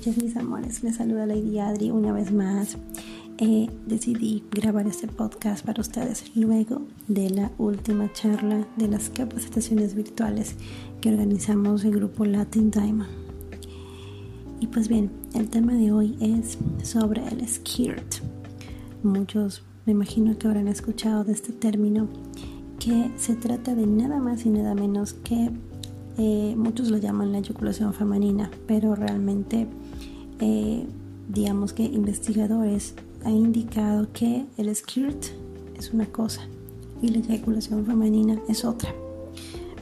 noches mis amores, les saluda Lady Adri una vez más. Eh, decidí grabar este podcast para ustedes luego de la última charla de las capacitaciones virtuales que organizamos el grupo Latin Diamond. Y pues bien, el tema de hoy es sobre el skirt. Muchos me imagino que habrán escuchado de este término que se trata de nada más y nada menos que eh, muchos lo llaman la eyaculación femenina, pero realmente eh, digamos que investigadores han indicado que el skirt es una cosa y la eyaculación femenina es otra.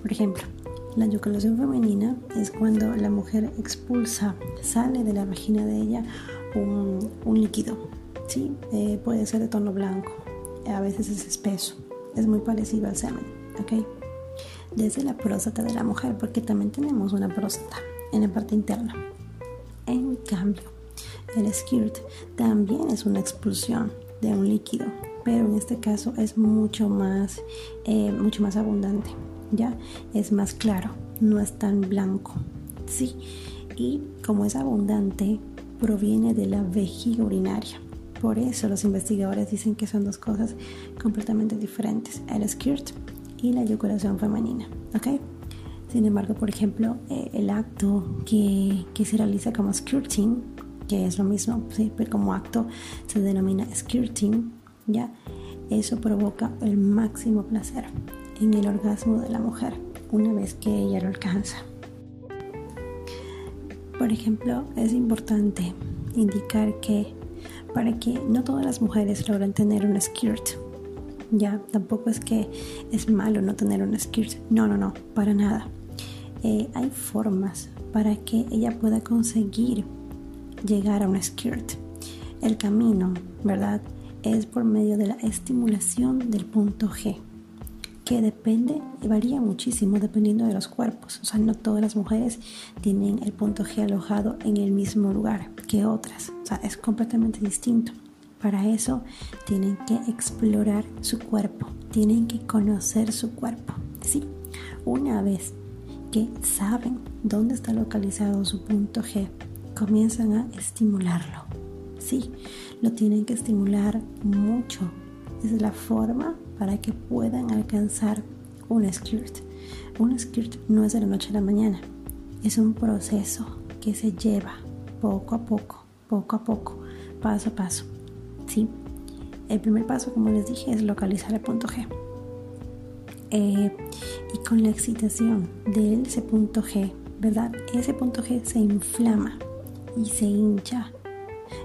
Por ejemplo, la eyaculación femenina es cuando la mujer expulsa, sale de la vagina de ella un, líquido, ¿sí? Eh, puede ser de tono blanco, a veces es espeso, es muy parecido al semen, ¿ok? desde la próstata de la mujer, porque también tenemos una próstata en la parte interna. En cambio, el skirt también es una expulsión de un líquido, pero en este caso es mucho más, eh, mucho más abundante, ya es más claro, no es tan blanco, sí. Y como es abundante, proviene de la vejiga urinaria. Por eso los investigadores dicen que son dos cosas completamente diferentes. El skirt y la eyaculación femenina. ¿ok? Sin embargo, por ejemplo, eh, el acto que, que, se realiza como skirting, que es lo mismo, ¿sí? pero como acto se denomina skirting, ¿ya? Eso provoca el máximo placer en el orgasmo de la mujer una vez que ella lo alcanza. Por ejemplo, es importante indicar que para que no todas las mujeres logren tener un skirt, ya tampoco es que es malo no tener un skirt, no, no, no, para nada. Eh, hay formas para que ella pueda conseguir llegar a un skirt. El camino, ¿verdad? Es por medio de la estimulación del punto G, que depende y varía muchísimo dependiendo de los cuerpos. O sea, no todas las mujeres tienen el punto G alojado en el mismo lugar que otras. O sea, es completamente distinto. Para eso tienen que explorar su cuerpo, tienen que conocer su cuerpo. Sí, una vez que saben dónde está localizado su punto G, comienzan a estimularlo. Sí, lo tienen que estimular mucho. Es la forma para que puedan alcanzar un skirt. Un skirt no es de la noche a la mañana, es un proceso que se lleva poco a poco, poco a poco, paso a paso. ¿Sí? El primer paso, como les dije, es localizar el punto G. Eh, y con la excitación de ese punto G, ¿verdad? Ese punto G se inflama y se hincha.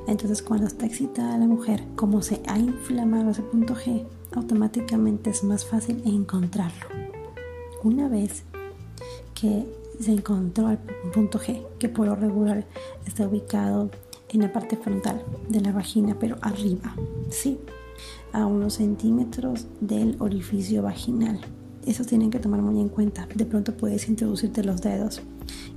Entonces cuando está excitada la mujer, como se ha inflamado ese punto G, automáticamente es más fácil encontrarlo. Una vez que se encontró el punto G, que por lo regular está ubicado en la parte frontal de la vagina, pero arriba, ¿sí? A unos centímetros del orificio vaginal. Eso tienen que tomar muy en cuenta. De pronto puedes introducirte los dedos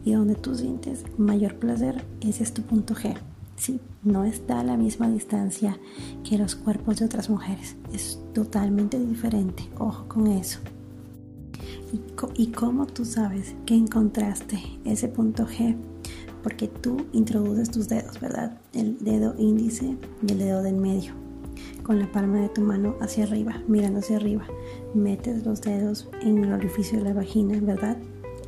y donde tú sientes mayor placer, es tu punto G. Sí, no está a la misma distancia que los cuerpos de otras mujeres. Es totalmente diferente. Ojo con eso. ¿Y, y cómo tú sabes que encontraste ese punto G? Porque tú introduces tus dedos, ¿verdad? El dedo índice y el dedo del medio. Con la palma de tu mano hacia arriba, mirando hacia arriba. Metes los dedos en el orificio de la vagina, ¿verdad?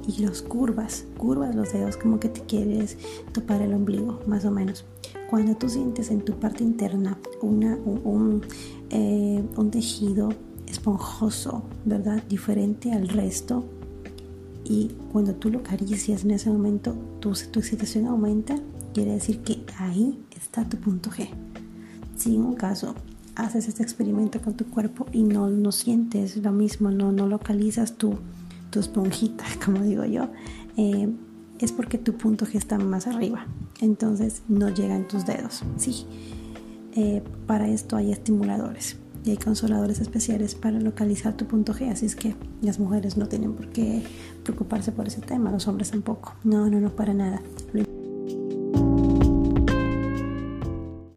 Y los curvas, curvas los dedos como que te quieres topar el ombligo, más o menos. Cuando tú sientes en tu parte interna una, un, eh, un tejido esponjoso, ¿verdad? Diferente al resto, y cuando tú lo acaricias en ese momento, tu, tu excitación aumenta, quiere decir que ahí está tu punto G. Si en un caso haces este experimento con tu cuerpo y no, no sientes lo mismo, no, no localizas tu, tu esponjita, como digo yo, eh, es porque tu punto G está más arriba. Entonces no llegan tus dedos. Sí, eh, para esto hay estimuladores y hay consoladores especiales para localizar tu punto G, así es que las mujeres no tienen por qué preocuparse por ese tema, los hombres tampoco. No, no, no, para nada.